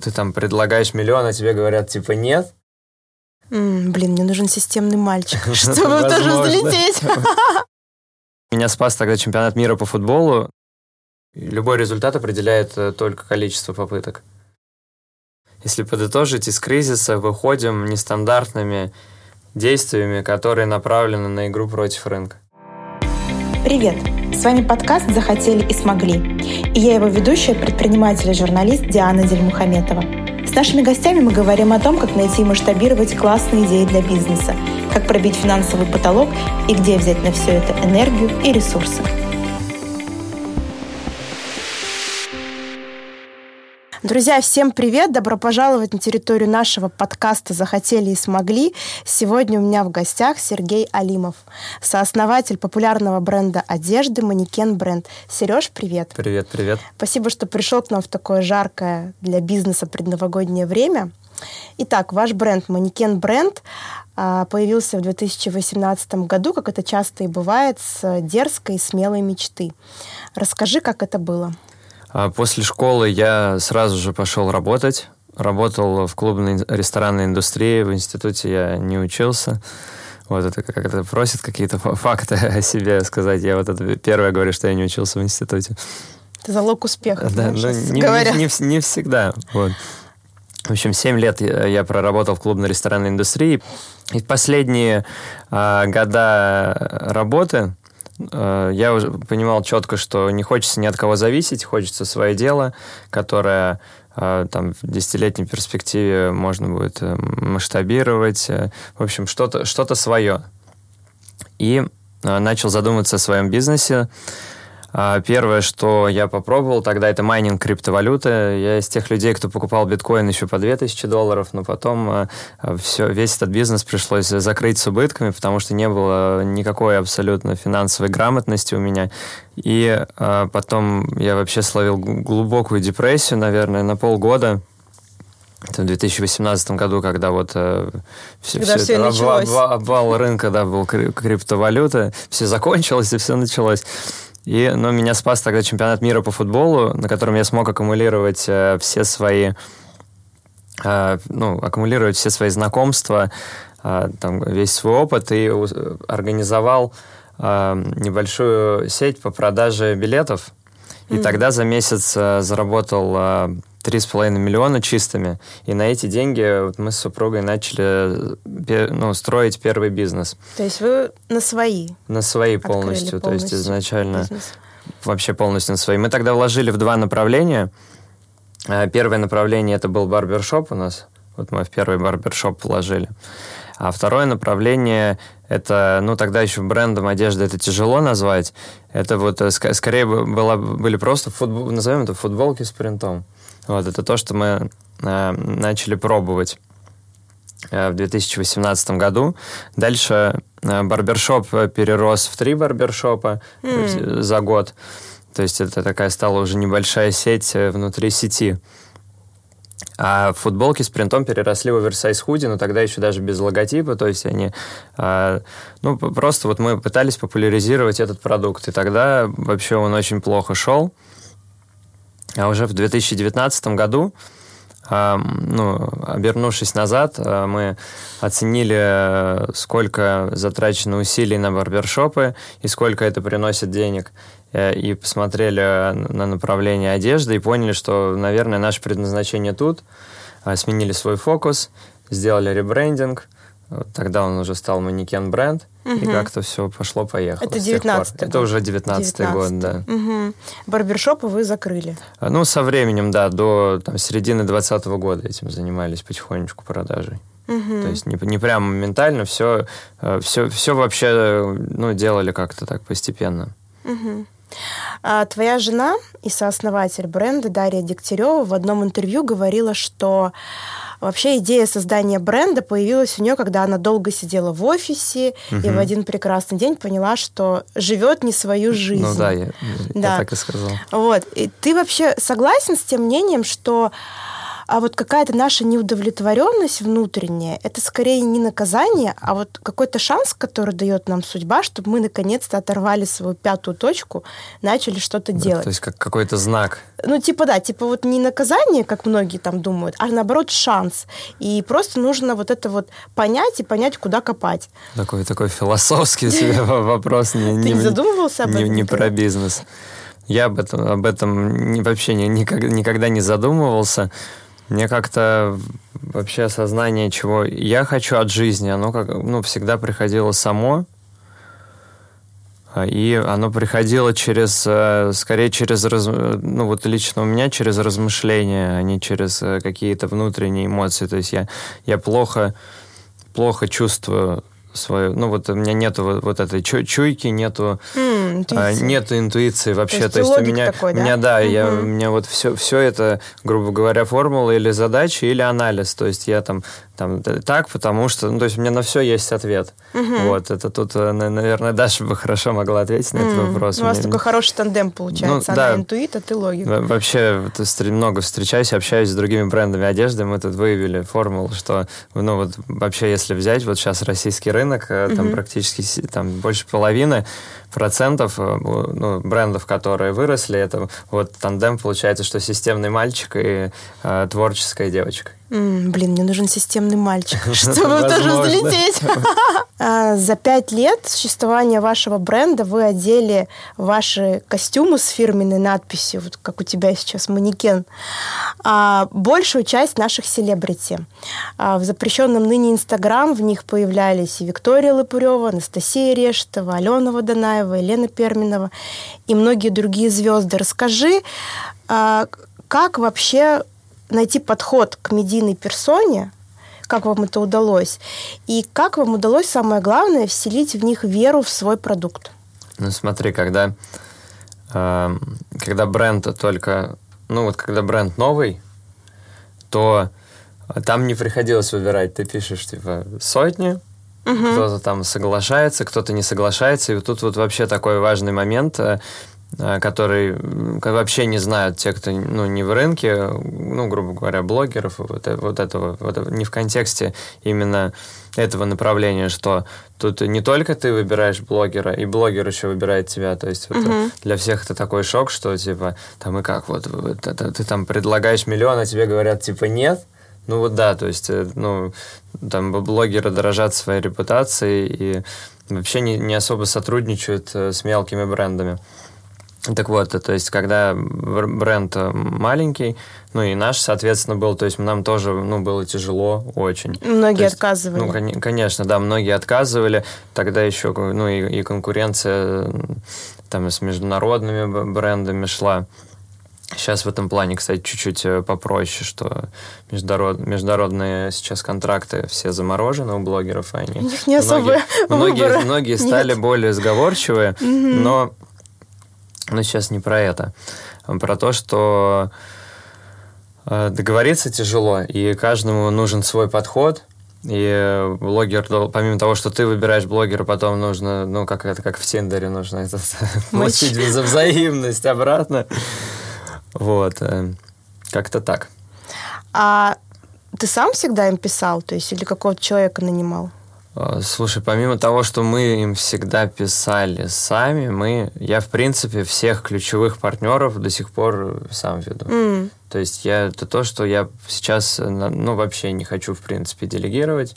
Ты там предлагаешь миллион, а тебе говорят, типа, нет. М, блин, мне нужен системный мальчик, чтобы тоже взлететь. Меня спас тогда чемпионат мира по футболу. Любой результат определяет э, только количество попыток. Если подытожить, из кризиса выходим нестандартными действиями, которые направлены на игру против рынка. Привет! С вами подкаст «Захотели и смогли». И я его ведущая, предприниматель и журналист Диана Дельмухаметова. С нашими гостями мы говорим о том, как найти и масштабировать классные идеи для бизнеса, как пробить финансовый потолок и где взять на все это энергию и ресурсы. Друзья, всем привет! Добро пожаловать на территорию нашего подкаста «Захотели и смогли». Сегодня у меня в гостях Сергей Алимов, сооснователь популярного бренда одежды «Манекен Бренд». Сереж, привет! Привет, привет. Спасибо, что пришел к нам в такое жаркое для бизнеса предновогоднее время. Итак, ваш бренд «Манекен Бренд» а, появился в 2018 году, как это часто и бывает, с дерзкой и смелой мечты. Расскажи, как это было. А После школы я сразу же пошел работать. Работал в клубной ресторанной индустрии. В институте я не учился. Вот это как это просит какие-то фа- факты о себе сказать. Я вот это первое говорю, что я не учился в институте. Это залог успеха, Да, ну, не, не- не не всегда. Вот. В общем, 7 лет я, проработал в клубно-ресторанной индустрии. И последние а, года работы я уже понимал четко, что не хочется ни от кого зависеть, хочется свое дело, которое а, там в десятилетней перспективе можно будет э, масштабировать. э, В общем, что-то что свое. И начал задумываться о своем бизнесе. А, Первое, что я попробовал тогда, это майнинг криптовалюты. Я из тех людей, кто покупал биткоин еще по 2000 долларов, но потом все, весь этот бизнес пришлось закрыть с убытками, потому что не было никакой абсолютно финансовой грамотности у меня. И а, потом я вообще словил глубокую депрессию, наверное, на полгода. Это в 2018 году, когда вот э, все, Когда всё это, обва- началось. обва- обвал рынка, да, был кри- криптовалюта, все закончилось и все началось. И, ну, меня спас тогда чемпионат мира по футболу, на котором я смог аккумулировать э, все свои, э, ну, аккумулировать все свои знакомства, э, там, весь свой опыт и организовал э, небольшую сеть по продаже билетов. И Мгм. тогда за месяц э, заработал э, три с половиной миллиона чистыми. И на эти деньги вот мы с супругой начали ну, строить первый бизнес. То есть вы на свои На свои Открыли полностью. То есть полностью изначально бизнес. вообще полностью на свои. Мы тогда вложили в два направления. Э, Первое направление это был барбершоп у нас. Вот мы в первый барбершоп вложили. А второе направление это, ну тогда еще брендом одежды это тяжело назвать. Это вот э, ска- скорее бы- была, были просто футбол, назовем это футболки с принтом. Вот это то, что мы э, начали пробовать э, в 2018 году. Дальше э, барбершоп э, перерос в три барбершопа э, за год. То есть это такая стала уже небольшая сеть э, внутри сети. А футболки с принтом переросли в оверсайз худи, но тогда еще даже без логотипа, то есть они... а, ну, просто вот мы пытались популяризировать этот продукт, и тогда вообще он очень плохо шел. А уже в 2019 году, а, ну, обернувшись назад, а, мы оценили, э, сколько затрачено усилий на барбершопы и сколько это приносит денег. Э, И посмотрели на направление одежды и поняли, что, наверное, наше предназначение тут. А, Сменили свой фокус, сделали ребрендинг. Вот Тогда он уже стал манекен бренд, и Мгм. как-то все пошло-поехало. Это с тех пор. 19-й Это уже 19 год, да. Мгм. Барбершопы вы закрыли. А, Ну, со временем, да, до там, середины 2020 года этим занимались потихонечку продажей. Мгм. То есть не, не прям моментально, все, все, все вообще э, ну, делали как-то так постепенно. Мгм. А твоя жена и сооснователь бренда Дарья Дегтярева в одном интервью говорила, что вообще идея создания бренда появилась у нее, когда она долго сидела в офисе и Мгм. в один прекрасный день поняла, что живет не свою жизнь. Ну да, я, я Да. так и сказал. Вот. И ты вообще согласен с тем мнением, что а вот какая-то наша неудовлетворенность внутренняя, это скорее не наказание, а вот какой-то шанс, который дает нам судьба, чтобы мы наконец-то оторвали свою пятую точку, начали что-то Да, делать. то есть как какой-то знак. Ну, типа, да, типа вот не наказание, как многие там думают, а наоборот шанс. И просто нужно вот это вот понять и понять, куда копать. Такой, такой философский вопрос. Ты не задумывался об этом не про бизнес. Я об этом, об этом вообще ни- никогда, никогда не задумывался. Мне как-то вообще осознание, чего я хочу от жизни, оно как, ну, всегда приходило само. А, И оно приходило через, э, скорее через, ну вот лично у меня через размышления, а не через э, какие-то внутренние эмоции. То есть я, я плохо, плохо чувствую свою, ну вот у меня нету вот, вот этой чу- чуйки, нету, М, а, интуиция. нету интуиции вообще. есть То есть, у меня, такой, у меня да? да, я, у меня вот все, все это, грубо говоря, формула или задача, или анализ. То есть я там, там так, потому что, ну то есть у меня на все есть ответ. Вот, это тут, э, на- наверное, Даша бы хорошо могла ответить на этот М, вопрос. У вас Мне- такой хороший тандем получается. Ну, Она да. интуит, а ты логик. Во- Вообще, много встречаюсь, общаюсь с другими брендами одежды. Мы тут выявили формулу, что, ну, вот вообще, если взять, вот сейчас российский рынок, э, там практически там больше половины процентов э, ну, брендов, которые выросли, это вот тандем получается, что системный мальчик и э, творческая девочка. М, блин, мне нужен системный мальчик, чтобы тоже взлететь. А, За пять лет существования вашего бренда вы одели ваши костюмы с фирменной надписью, вот как у тебя сейчас манекен, а, большую часть наших селебрити. А, В запрещенном ныне Инстаграм в них появлялись и Виктория Лопырева, Анастасия Решетова, Алена Водонаева, Елена Перминова и многие другие звезды. Расскажи, как вообще найти подход к медийной персоне, как вам это удалось, и как вам удалось, самое главное, вселить в них веру в свой продукт. Ну, смотри, когда, э, когда бренд только... Ну, вот когда бренд новый, то там не приходилось выбирать. Ты пишешь, типа, сотни, кто-то там соглашается, кто-то не соглашается. И вот тут вот вообще такой важный момент, э, который м, как вообще не знают те, кто ну, не в рынке, ну, грубо говоря, блогеров, вот, э- вот этого, вот этого- не в контексте именно этого направления, что тут не только ты выбираешь блогера, и блогер еще выбирает тебя. То есть э, для всех это такой шок, что типа, там и как, вот, это ты там предлагаешь миллион, а тебе говорят, типа, нет. Ну вот да, то есть, э, ну, там блогеры дорожат своей репутацией и вообще не, не особо сотрудничают э, с мелкими брендами. Так вот, э, то есть, когда бр- бренд э, маленький, ну и наш, соответственно, был, то есть нам тоже, ну, было тяжело очень. Многие То есть, отказывали. Ну, коне- конечно, да, многие отказывали. Тогда еще, ну, и, и конкуренция э, там с международными брендами шла. Сейчас в этом плане, кстати, чуть-чуть э, попроще, что международ, международные сейчас контракты все заморожены у блогеров, и они... У них не особо многие, выбора многие нет. стали более сговорчивые, но, но сейчас не про это. Про то, что э, договориться тяжело, и каждому нужен свой подход. И э, блогер, помимо того, что ты выбираешь блогера, потом нужно, ну, как это, как в Тиндере, нужно это, получить за взаимность обратно. Вот. э, Как-то так. А ты сам всегда им писал, то есть или какого-то человека нанимал? А, Слушай, помимо того, что мы им всегда писали сами, мы, я, в принципе, всех ключевых партнеров до сих пор сам веду. М, То есть я, это то, что я сейчас, э, ну, вообще не хочу, в принципе, делегировать.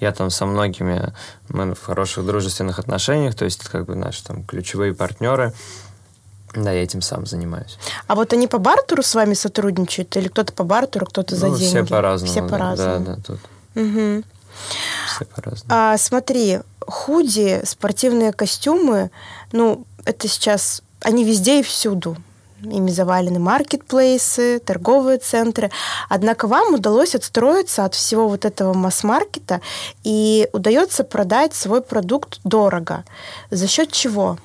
Я там со многими, мы в хороших дружественных отношениях, то есть как бы наши там ключевые партнеры. Да, я этим сам занимаюсь. А вот они по бартеру с вами сотрудничают? Или кто-то по бартеру, кто-то за ну, деньги? все по-разному. Все по-разному. Да, да, тут Мгм. Все по-разному. А, смотри, худи, спортивные костюмы, ну, это сейчас, они везде и всюду. Ими завалены маркетплейсы, торговые центры. Однако вам удалось отстроиться от всего вот этого масс-маркета и удается продать свой продукт дорого. За счет чего?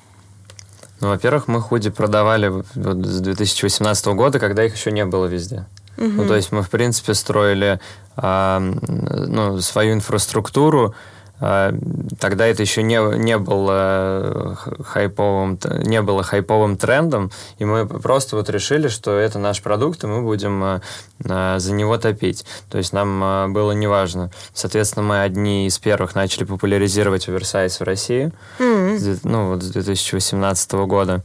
Ну, во-первых, мы худи продавали вот с 2018 года, когда их еще не было везде. Ну, то есть мы, в принципе, строили м, ну, свою инфраструктуру а, тогда это еще не, не было хайповым, не было хайповым трендом, и мы просто вот решили, что это наш продукт, и мы будем а, а, за него топить. То есть нам было неважно. Соответственно, мы одни из первых начали популяризировать оверсайз в России, mm-hmm. ну, вот с 2018 года.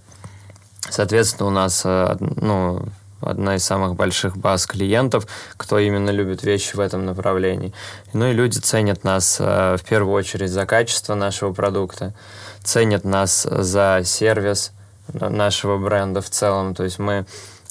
Соответственно, у нас ну, одна из самых больших баз клиентов, кто именно любит вещи в этом направлении. Ну и люди ценят нас э, в первую очередь за качество нашего продукта, ценят нас за сервис нашего бренда в целом. То есть мы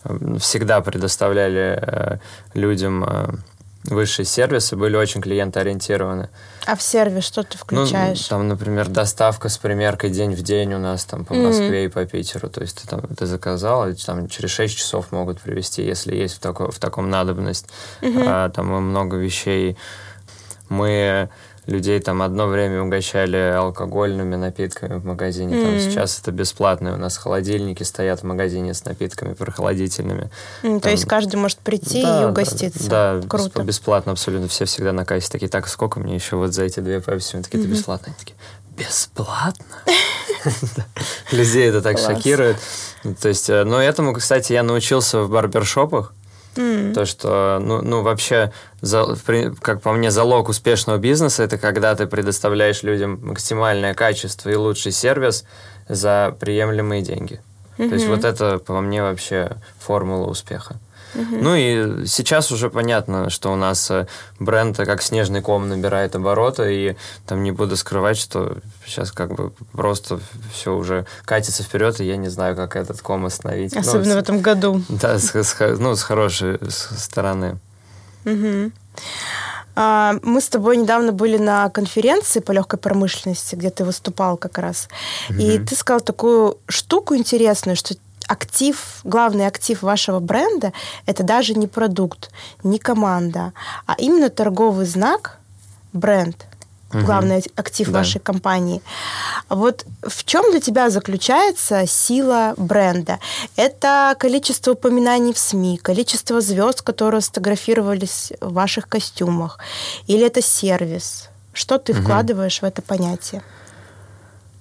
э, всегда предоставляли э, людям высшие сервисы были очень клиентоориентированы. А в сервис что ты включаешь? Ну, там, например, доставка с примеркой день в день у нас там по Москве mm-hmm. и по Питеру. То есть ты, там, ты заказал, и там через 6 часов могут привезти, если есть в, тако, в таком надобность. Mm-hmm. А, там много вещей. Мы людей там одно время угощали алкогольными напитками в магазине. Mm-hmm. Там сейчас это бесплатно. У нас холодильники стоят в магазине с напитками прохладительными. Mm, там... То есть каждый может прийти да, и угоститься. Да, да Круто. бесплатно абсолютно. Все всегда на кассе такие, так, сколько мне еще вот за эти две пепси? Мы такие, это бесплатно. Они такие, бесплатно? Людей это так шокирует. То есть, э, но этому, кстати, я научился в барбершопах. Mm. То, что, ну, ну вообще, за, как по мне, залог успешного бизнеса это когда ты предоставляешь людям максимальное качество и лучший сервис за приемлемые деньги. Mm-hmm. То есть вот это, по мне, вообще формула успеха. Угу. Ну и сейчас уже понятно, что у нас э, бренд как снежный ком набирает обороты, и там не буду скрывать, что сейчас как бы просто все уже катится вперед, и я не знаю, как этот ком остановить. Ну, Особенно ну, в этом году. Да, с, с, ну, с хорошей стороны. Угу. Мы с тобой недавно были на конференции по легкой промышленности, где ты выступал как раз. Угу. И ты сказал такую штуку интересную, что актив, главный актив вашего бренда – это даже не продукт, не команда, а именно торговый знак, бренд, угу. главный актив да. вашей компании. Вот в чем для тебя заключается сила бренда? Это количество упоминаний в СМИ, количество звезд, которые сфотографировались в ваших костюмах, или это сервис? Что ты угу. вкладываешь в это понятие?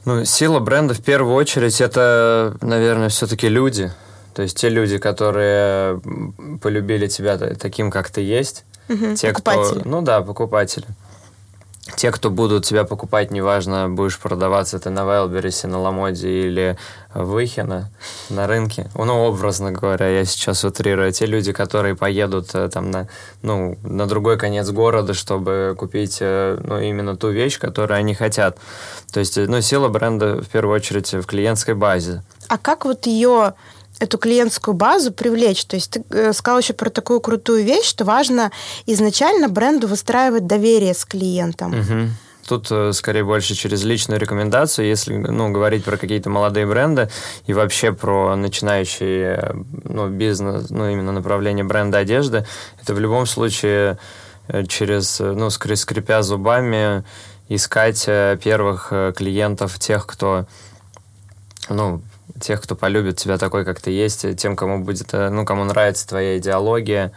Ну, сила бренда в первую очередь это, наверное, все-таки люди. То есть те люди, которые полюбили тебя таким, как ты есть. Угу, те, покупатели. кто. Ну да, покупатели. Те, кто будут тебя покупать, неважно, будешь продаваться ты на Вайлберисе, на Ламоде или в Ихино на рынке. Ну, образно говоря, я сейчас утрирую. Те люди, которые поедут э, там на, ну, на другой конец города, чтобы купить э, ну, именно ту вещь, которую они хотят. То есть, э, ну, сила бренда в первую очередь в клиентской базе. А как вот ее эту клиентскую базу привлечь. То есть ты э, сказал еще про такую крутую вещь, что важно изначально бренду выстраивать доверие с клиентом. Угу. Тут э, скорее больше через личную рекомендацию, если ну, говорить про какие-то молодые бренды и вообще про начинающий э, ну, бизнес, ну именно направление бренда одежды, это в любом случае через, ну, скрипя зубами, искать первых клиентов, тех, кто ну, тех, кто полюбит тебя такой, как ты есть, тем, кому будет, э, ну, кому нравится твоя идеология,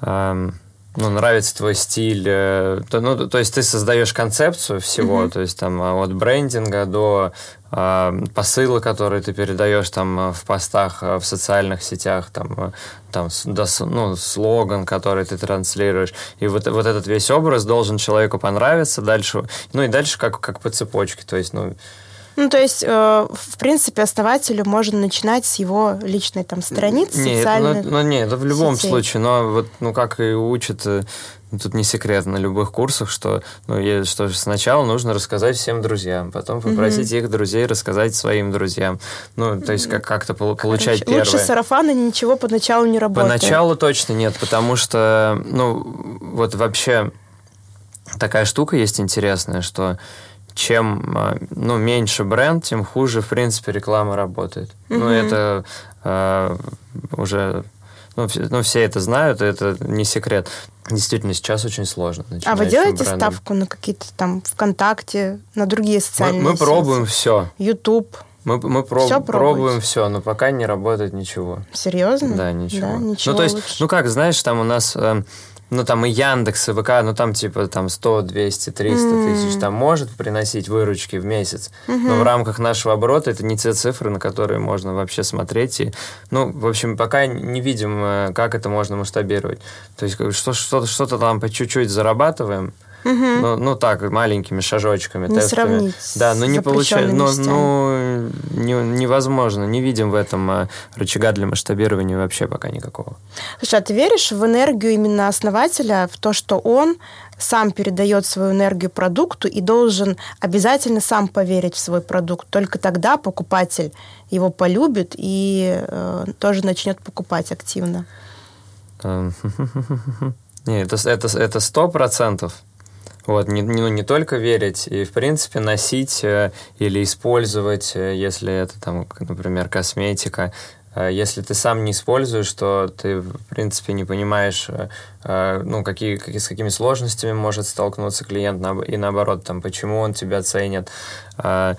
эм, ну, нравится твой стиль, э, то, ну, то есть ты создаешь концепцию всего, mm-hmm. то есть там от брендинга до э, посыла, который ты передаешь там в постах в социальных сетях, там, там до, ну, слоган, который ты транслируешь. И вот, вот этот весь образ должен человеку понравиться дальше, ну и дальше как, как по цепочке, то есть, ну, ну, то есть, э, в принципе, основателю можно начинать с его личной там страницы, нет, социальных ну, ну, нет, это в любом сетей. случае, но вот, ну, как и учат, э, тут не секрет на любых курсах, что, ну, что сначала нужно рассказать всем друзьям, потом попросить mm-hmm. их друзей рассказать своим друзьям. Ну, то есть, как- как-то получать Короче, первое. Лучше сарафана ничего поначалу не работает. Поначалу точно нет, потому что, ну, вот вообще такая штука есть интересная, что чем а, ну, меньше бренд, тем хуже, в принципе, реклама работает. Mm-hmm. Ну, это э, уже... Ну все, ну, все это знают, это не секрет. Действительно, сейчас очень сложно. А вы делаете брендом. ставку на какие-то там ВКонтакте, на другие социальные Мы, мы пробуем все. YouTube. Мы, мы проб, все пробуем все, но пока не работает ничего. Серьезно? Да, ничего. Да, ничего ну, то есть, лучше. ну как, знаешь, там у нас... Э, ну, там и Яндекс, и ВК, ну, там, типа, там 100, 200, 300 mm. тысяч, там, может приносить выручки в месяц, mm-hmm. но в рамках нашего оборота это не те цифры, на которые можно вообще смотреть. И, ну, в общем, пока не видим, э, как это можно масштабировать. То есть что, что-то, что-то там по чуть-чуть зарабатываем, Угу. Ну, ну так, маленькими шажочками, не тестами. Сравнить да, но не получается. Ну, ну не, невозможно. Не видим в этом а, рычага для масштабирования вообще пока никакого. Слушай, а ты веришь в энергию именно основателя, в то, что он сам передает свою энергию продукту и должен обязательно сам поверить в свой продукт. Только тогда покупатель его полюбит и э, тоже начнет покупать активно. Эм, не, это это это сто процентов. Вот, не, ну, не только верить, и, в принципе, носить э, или использовать, э, если это, там, например, косметика, э, если ты сам не используешь, то ты, в принципе, не понимаешь, ну, какие, какие, с какими сложностями может столкнуться клиент, и наоборот, там, почему он тебя ценит. Я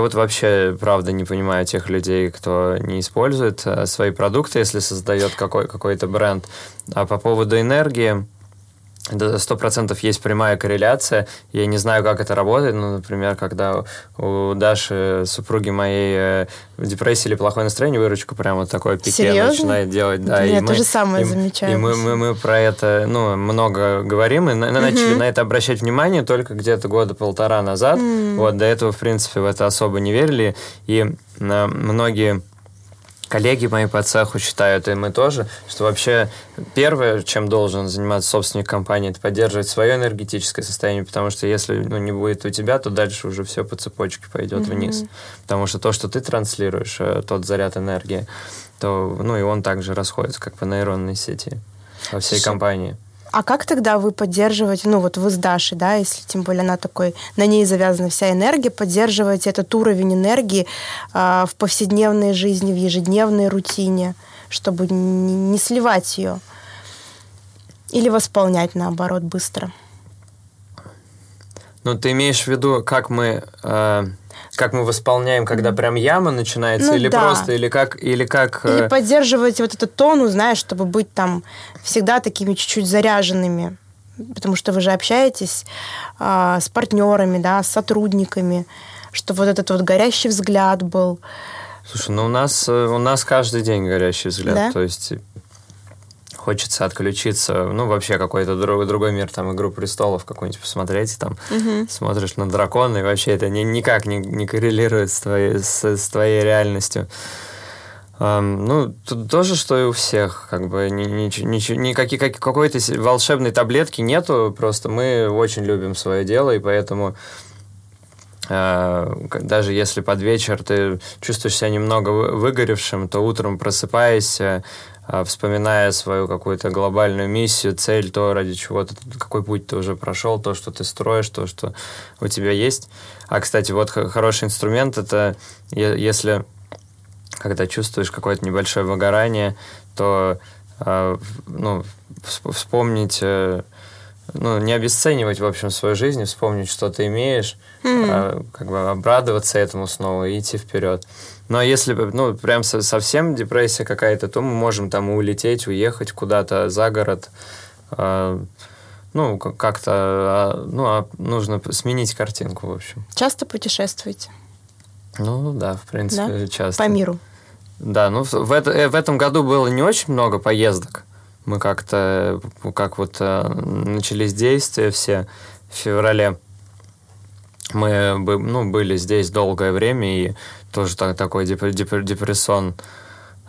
вот вообще, правда, не понимаю тех людей, кто не использует свои продукты, если создает какой, какой-то бренд. А по поводу энергии, сто процентов есть прямая корреляция. Я не знаю, как это работает, но, например, когда у Даши, супруги моей, э, в депрессии или плохое настроение, выручка прямо такое пике Серьезно? начинает делать. Да, Я и то же самое и, замечаю. И мы, мы, мы про это ну, много говорим, и на, угу. начали на это обращать внимание только где-то года полтора назад. Mm. Вот, до этого, в принципе, в это особо не верили. И на, многие коллеги мои по цеху считают, и мы тоже, что вообще первое, чем должен заниматься собственник компании, это поддерживать свое энергетическое состояние, потому что если ну, не будет у тебя, то дальше уже все по цепочке пойдет mm-hmm. вниз. Потому что то, что ты транслируешь, э, тот заряд энергии, то ну и он также расходится, как по нейронной сети во всей компании. А как тогда вы поддерживаете, ну вот вы с Дашей, да, если тем более она такой, на ней завязана вся энергия, поддерживаете этот уровень энергии э, в повседневной жизни, в ежедневной рутине, чтобы не, сливать ее? Или восполнять, наоборот, быстро? Ну, ты имеешь в виду, как мы... Э как мы восполняем, когда прям яма начинается, ну, или да. просто, или как, или как. Или э, поддерживать вот этот тон, знаешь, чтобы быть там всегда такими чуть-чуть заряженными, потому что вы же общаетесь а, с партнерами, да, с сотрудниками, что вот этот вот горящий взгляд был. Слушай, ну у нас э, у нас каждый день горящий взгляд, да? то есть хочется отключиться, ну, вообще какой-то другой, другой мир, там, «Игру престолов» какую-нибудь посмотреть, там, угу. смотришь на дракона, и вообще это ни, никак не, не коррелирует с твоей, с, с твоей реальностью. Um, ну, тут тоже, что и у всех, как бы, ни, ни, ни, никакой, как, какой-то волшебной таблетки нету, просто мы очень любим свое дело, и поэтому даже если под вечер ты чувствуешь себя немного выгоревшим, то утром просыпаясь, а, вспоминая свою какую-то глобальную миссию, цель, то, ради чего ты, какой путь ты уже прошел, то, что ты строишь, то, что у тебя есть. А, кстати, вот хороший инструмент, это если, когда чувствуешь какое-то небольшое выгорание, то ну, вспомнить э, ну, не обесценивать, в общем, свою жизнь, вспомнить, что ты имеешь, mm. а, как бы обрадоваться этому снова и идти вперед. Но если, ну, прям совсем депрессия какая-то, то мы можем там улететь, уехать куда-то за город, э, ну, как-то, а, ну, а нужно сменить картинку, в общем. Часто путешествуете? Ну, да, в принципе, да? часто. По миру? Да, ну, в, это, э, в этом году было не очень много поездок. Мы как-то, как вот э, начались действия все в феврале, мы ну, были здесь долгое время, и тоже так, такой деп, деп, депрессон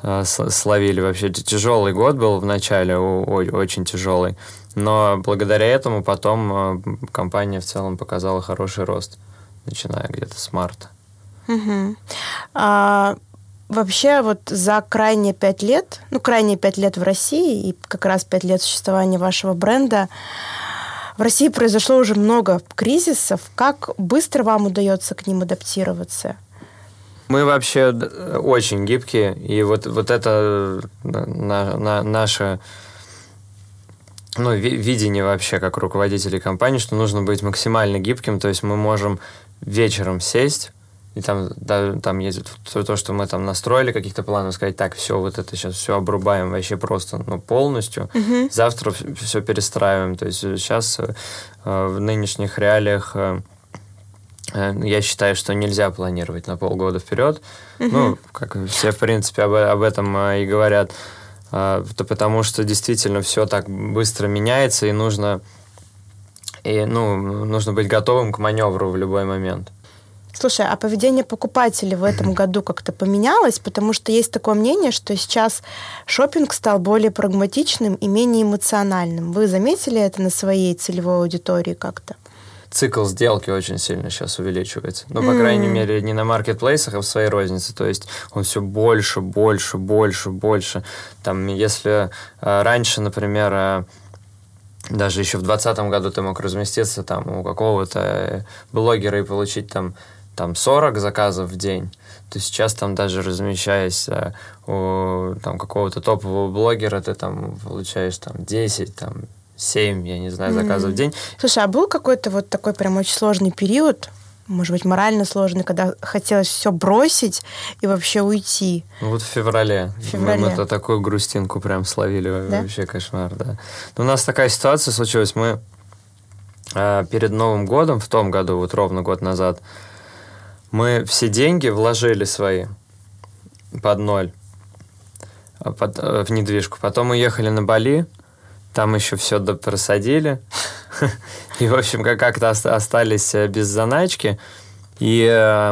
э, словили. Вообще тяжелый год был в начале, очень тяжелый. Но благодаря этому потом э, компания в целом показала хороший рост, начиная где-то с марта. Угу. А, вообще вот за крайние пять лет, ну, крайние пять лет в России и как раз пять лет существования вашего бренда, в России произошло уже много кризисов. Как быстро вам удается к ним адаптироваться? Мы вообще очень гибкие, и вот, вот это на, на, наше ну, видение вообще как руководителей компании, что нужно быть максимально гибким, то есть мы можем вечером сесть и там, да, там есть то, то, что мы там настроили каких-то планов, сказать, так, все, вот это сейчас все обрубаем вообще просто, ну, полностью. Мгм. Завтра все перестраиваем. То есть сейчас э, в нынешних реалиях э, э, я считаю, что нельзя планировать на полгода вперед. Ну, как все, в принципе, об, об этом э, и говорят. А, то потому что действительно все так быстро меняется, и нужно, и, ну, нужно быть готовым к маневру в любой момент. Слушай, а поведение покупателей в этом году как-то поменялось? Потому что есть такое мнение, что сейчас шопинг стал более прагматичным и менее эмоциональным. Вы заметили это на своей целевой аудитории как-то? цикл сделки очень сильно сейчас увеличивается. Ну, по крайней мере, не на маркетплейсах, а в своей рознице. То есть он все больше, больше, больше, больше. Там, если э, раньше, например, э, даже еще в 2020 году ты мог разместиться там у какого-то э, блогера и получить там, там 40 заказов в день, то сейчас там даже размещаясь э, у там, какого-то топового блогера, ты там получаешь там 10, там 7, я не знаю, заказов в день. Слушай, а был какой-то вот такой прям очень сложный период, может быть, морально сложный, когда хотелось все бросить и вообще уйти? Ну, вот в феврале. В феврале. Мы, мы такую грустинку прям словили. Да? Вообще кошмар, да. Но у нас такая ситуация случилась. Мы э, перед Новым годом, в том году, вот ровно год назад, мы все деньги вложили свои под ноль а под- э, в недвижку. Потом мы ехали на Бали, там еще все просадили. И, в общем, как- как-то ос- остались э, без заначки. И э,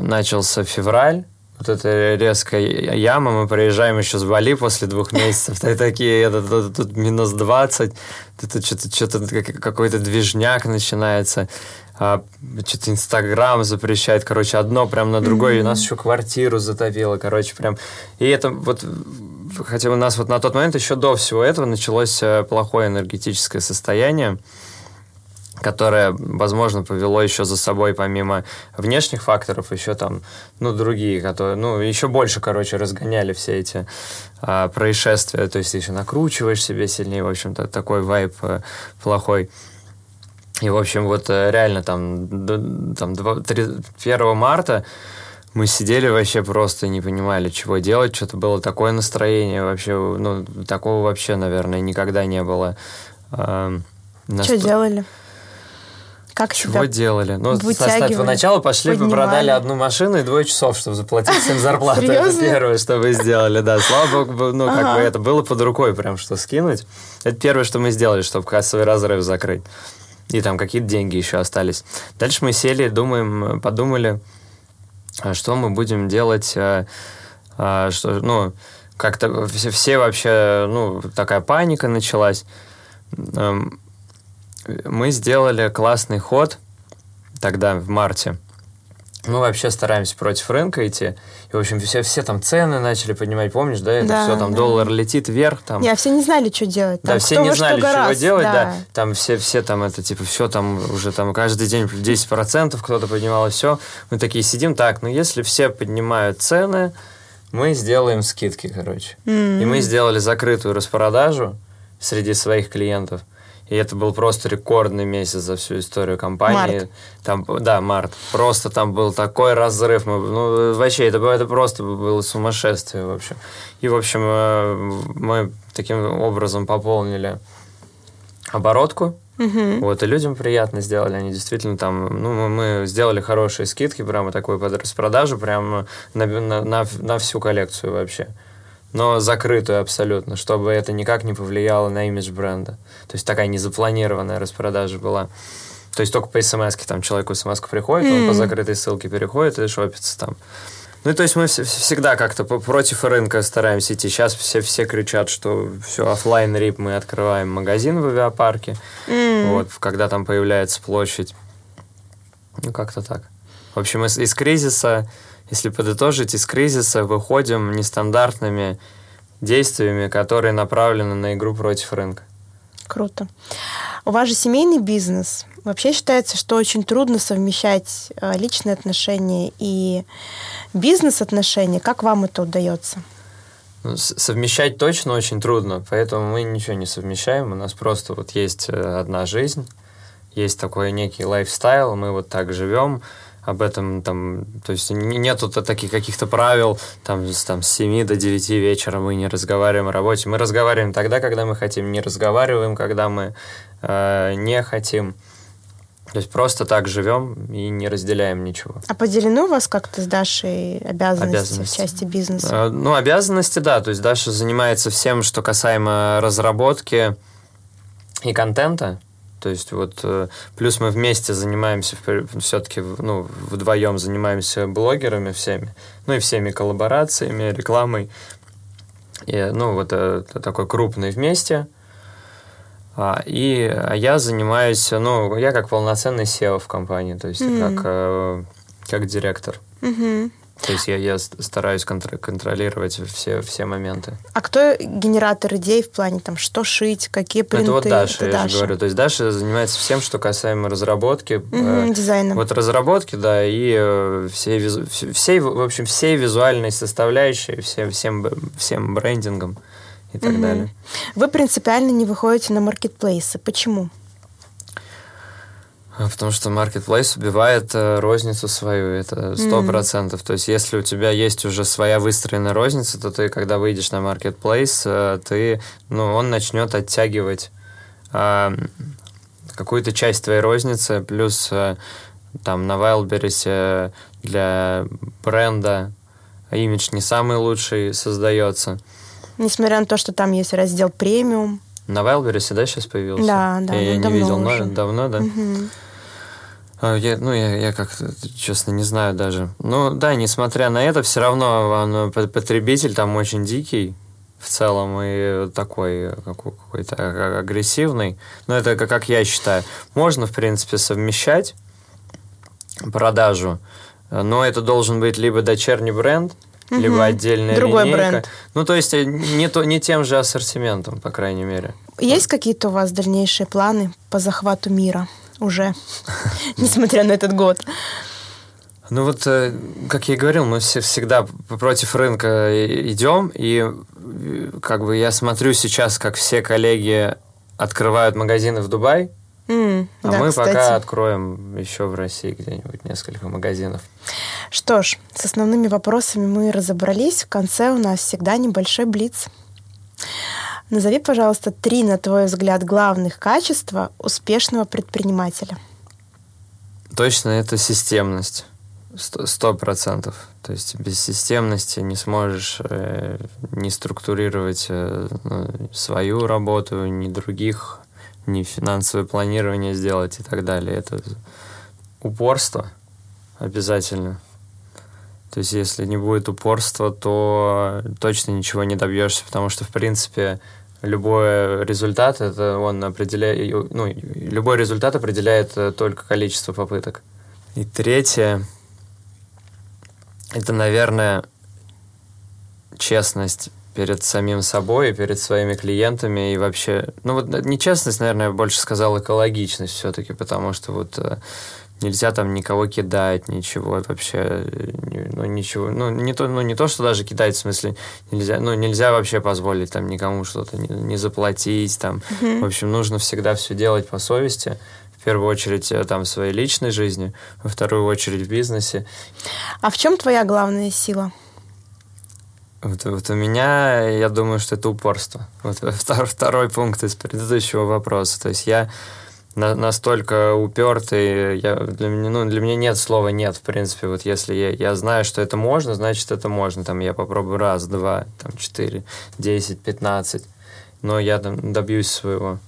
начался февраль. Вот эта резкая яма. Мы приезжаем еще с Бали после двух месяцев. И такие, это, тут, тут минус 20. Тут что-то, что-то как- какой-то движняк начинается. А, что-то Инстаграм запрещает. Короче, одно прям на другое. И у нас еще квартиру затопило. Короче, прям... И это вот... Хотя у нас вот на тот момент еще до всего этого началось э, плохое энергетическое состояние которое, возможно, повело еще за собой, помимо внешних факторов, еще там, ну, другие, которые, ну, еще больше, короче, разгоняли все эти а, происшествия. То есть ты еще накручиваешь себе сильнее, в общем-то, такой вайп э, плохой. И, в общем, вот э, реально там, там два- три- 1 марта мы сидели вообще просто не понимали, чего делать. Что-то было такое настроение вообще, ну, такого вообще, наверное, никогда не было. А, Что наст- делали? Как чего себя делали? Ну, вытягивали, поначалу пошли, поднимали? продали одну машину и двое часов, чтобы заплатить всем зарплату. Это первое, что мы сделали, да. Слава богу, ну, как бы это было под рукой прям, что скинуть. Это первое, что мы сделали, чтобы кассовый разрыв закрыть. И там какие-то деньги еще остались. Дальше мы сели, думаем, подумали, а что мы будем делать, а, а, что, ну, как-то все, все вообще, ну, такая паника началась. Мы сделали классный ход тогда, в марте. Мы вообще стараемся против рынка идти. И, в общем, все, все там цены начали поднимать, помнишь, да? Это Да, все там да. доллар летит вверх, там. Не, а все не знали, что делать. Да, Там все кто не что знали, чего гораст, делать, да. Там все, все там это, типа, все там уже там каждый день 10% кто-то поднимал, и все. Мы такие сидим, так, ну если все поднимают цены, мы сделаем скидки, короче. М. И мы сделали закрытую распродажу среди своих клиентов. И это был просто рекордный месяц за всю историю компании. Март. Там, да, март. Просто там был такой разрыв. Мы, ну, вообще, это, это просто было сумасшествие, в общем. И, в общем, э, мы таким образом пополнили оборотку. Мгм. Вот, и людям приятно сделали. Они действительно там, ну, мы, мы сделали хорошие скидки, прямо такую под распродажу, прямо на, на, на, на всю коллекцию вообще. Но закрытую абсолютно, чтобы это никак не повлияло на имидж бренда. То есть такая незапланированная распродажа была. То есть только по смс там человеку смс приходит, он по закрытой ссылке переходит и шопится там. Ну, то есть мы вс- всегда как-то против рынка стараемся идти. Сейчас все, все кричат, что все, оффлайн RIP мы открываем магазин в авиапарке. Вот, когда там появляется площадь. Ну, как-то так. В общем, из, из кризиса, если подытожить, из кризиса выходим нестандартными действиями, которые направлены на игру против рынка. Круто. У вас же семейный бизнес. Вообще считается, что очень трудно совмещать э, личные отношения и бизнес-отношения. Как вам это удается? Ну, Совмещать точно очень трудно, поэтому мы ничего не совмещаем. У нас просто вот есть э, одна жизнь, есть такой некий лайфстайл, мы вот так живем. Об этом там, то есть нету таких каких-то правил, там, с, там с 7 до 9 вечера мы не разговариваем о работе. Мы разговариваем тогда, когда мы хотим, не разговариваем, когда мы э, не хотим. То есть просто так живем и не разделяем ничего. А поделены у вас как-то с Дашей обязанности, обязанности. в части бизнеса? Э, ну, обязанности, да. То есть Даша занимается всем, что касаемо разработки и контента. То есть вот э, плюс мы вместе занимаемся, все-таки ну, вдвоем занимаемся блогерами всеми, ну и всеми коллаборациями, рекламой. И, ну вот это такой крупный вместе. А, и а я занимаюсь, ну, я как полноценный SEO в компании, то есть mm-hmm. как, э, как директор. Mm-hmm. То есть я, я стараюсь контр- контролировать все, все моменты. А кто генератор идей в плане там, что шить, какие принты? Это вот Даша, Это я Даша. же говорю. То есть Даша занимается всем, что касаемо разработки. Угу, э, дизайна. Вот разработки, да, и э, всей, визу, всей, в общем, всей визуальной составляющей, всем, всем, всем брендингом и так угу. далее. Вы принципиально не выходите на маркетплейсы. Почему? А, потому что marketplace убивает э, розницу свою, это сто процентов. Mm. То есть, если у тебя есть уже своя выстроенная розница, то ты, когда выйдешь на marketplace, э, ты, ну, он начнет оттягивать э, какую-то часть твоей розницы, плюс э, там на Wildberries для бренда имидж не самый лучший создается. Несмотря на то, что там есть раздел премиум. На Wildberries, да, сейчас появился? Да, да. Я, я не видел, уже. но давно, да? Угу. Я, ну, я, я как-то, честно, не знаю даже. Ну, да, несмотря на это, все равно он, потребитель там очень дикий в целом и такой какой-то агрессивный. Но это как я считаю. Можно, в принципе, совмещать продажу, но это должен быть либо дочерний бренд, угу. либо отдельная Другой линейка. бренд. Ну, то есть э, не, то, не тем же ассортиментом, по крайней мере. Есть какие-то у вас дальнейшие планы по захвату мира уже, несмотря на этот год? Ну вот, э, как я и говорил, мы все всегда против рынка идем, и э, как бы я смотрю сейчас, как все коллеги открывают магазины в Дубай, Mm, а да, мы кстати. пока откроем еще в России где-нибудь несколько магазинов. Что ж, с основными вопросами мы разобрались. В конце у нас всегда небольшой блиц. Назови, пожалуйста, три, на твой взгляд, главных качества успешного предпринимателя. Точно это системность. Сто процентов. То есть без системности не сможешь э, не структурировать э, ну, свою работу, ни других, ни финансовое планирование сделать и так далее. Это упорство обязательно. То есть, если не будет упорства, то точно ничего не добьешься, потому что, в принципе, любой результат, это он определяет, ну, любой результат определяет э, только количество попыток. И третье, это, наверное, честность перед самим собой, перед своими клиентами и вообще, ну вот нечестность, наверное, я больше сказал экологичность все-таки, потому что вот э, нельзя там никого кидать, ничего вообще, ну ничего, ну не то, ну не то, что даже кидать в смысле нельзя, ну нельзя вообще позволить там никому что-то не, не заплатить, там, mm-hmm. в общем, нужно всегда все делать по совести, в первую очередь э, там в своей личной жизни, во вторую очередь в бизнесе. А в чем твоя главная сила? Вот, вот у меня, я думаю, что это упорство. Вот второй, второй пункт из предыдущего вопроса. То есть я на, настолько упертый, я, для, меня, ну, для меня нет слова «нет», в принципе. Вот если я, я знаю, что это можно, значит, это можно. Там я попробую раз, два, там, четыре, десять, пятнадцать. Но я там добьюсь своего.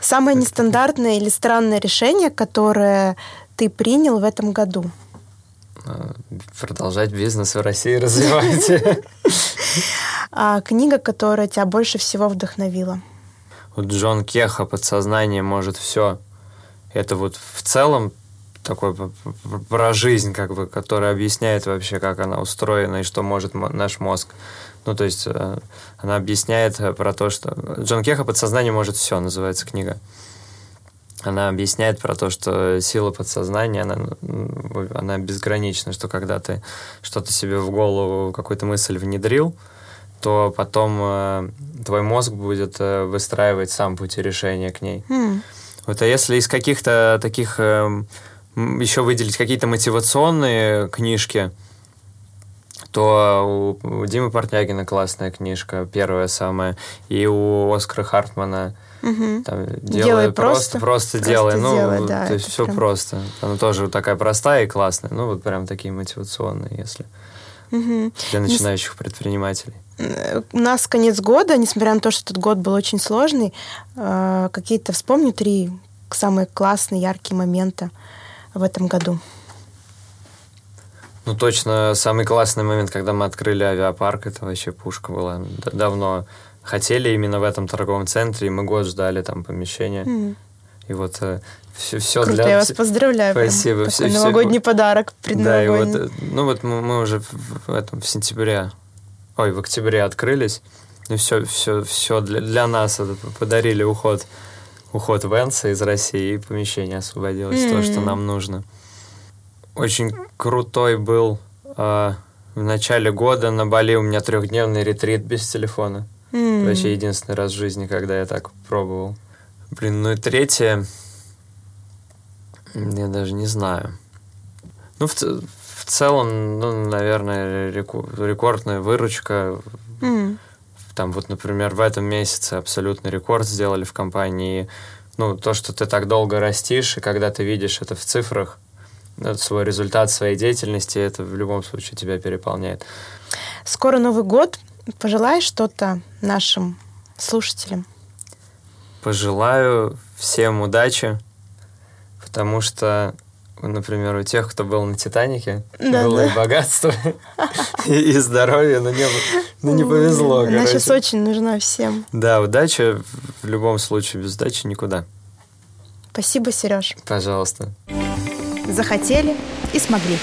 Самое нестандартное или странное решение, которое ты принял в этом году? А, продолжать бизнес в России развивать. А книга, которая тебя больше всего вдохновила? Вот Джон Кеха «Подсознание может все». Это вот в целом такой про жизнь, как бы, который объясняет вообще, как она устроена и что может наш мозг. Ну, то есть э, она объясняет про то, что... Джон Кеха «Подсознание может все» называется книга. Она объясняет про то, что сила подсознания, она, она безгранична, что когда ты что-то себе в голову, какую-то мысль внедрил, то потом э, твой мозг будет э, выстраивать сам пути решения к ней. Mm. Вот, а если из каких-то таких э, еще выделить какие-то мотивационные книжки, то у, у Димы Портнягина классная книжка, первая самая, и у Оскара Хартмана Мгм. там, Делай делай просто, просто, просто, просто делай. Ну, делай, да, то есть все прям- просто. Она тоже такая простая и классная. Ну, вот прям такие мотивационные, если Мгм. для начинающих предпринимателей. Э, У нас конец года, несмотря на то, что этот год был очень сложный, э, какие-то вспомню три самые классные, яркие момента в этом году. Ну, точно, самый классный момент, когда мы открыли авиапарк, это вообще пушка была. Давно хотели именно в этом торговом центре, и мы год ждали там помещение. М, И вот все, все Круто, для... я вас поздравляю. Спасибо. Все- все- новогодний подарок Да, и вот, предновогодний. э, ну вот мы, мы уже в, в этом, в сентябре, ой, в октябре открылись, и все, все, все для, для нас это подарили уход, уход Венса из России, и помещение освободилось, то, что нам нужно. Очень крутой был э, в начале года на Бали у меня трехдневный ретрит без телефона. М, Вообще единственный раз в жизни, когда я так пробовал. Блин, ну и третье, я даже не знаю. Ну, в, в целом, ну, наверное, рекордная выручка. м, Там вот, например, в этом месяце абсолютный рекорд сделали в компании. Ну, то, что ты так долго растишь, и когда ты видишь это в цифрах, это свой результат своей деятельности, это в любом случае тебя переполняет. Скоро Новый год. Пожелай что-то нашим слушателям. Пожелаю всем удачи, потому что, например, у тех, кто был на «Титанике», Да, было да. и богатство, и, здоровье, но не, ну, не повезло. Она короче. сейчас очень нужна всем. Да, удача в любом случае, без удачи никуда. Спасибо, Сереж. Пожалуйста. Захотели и смогли.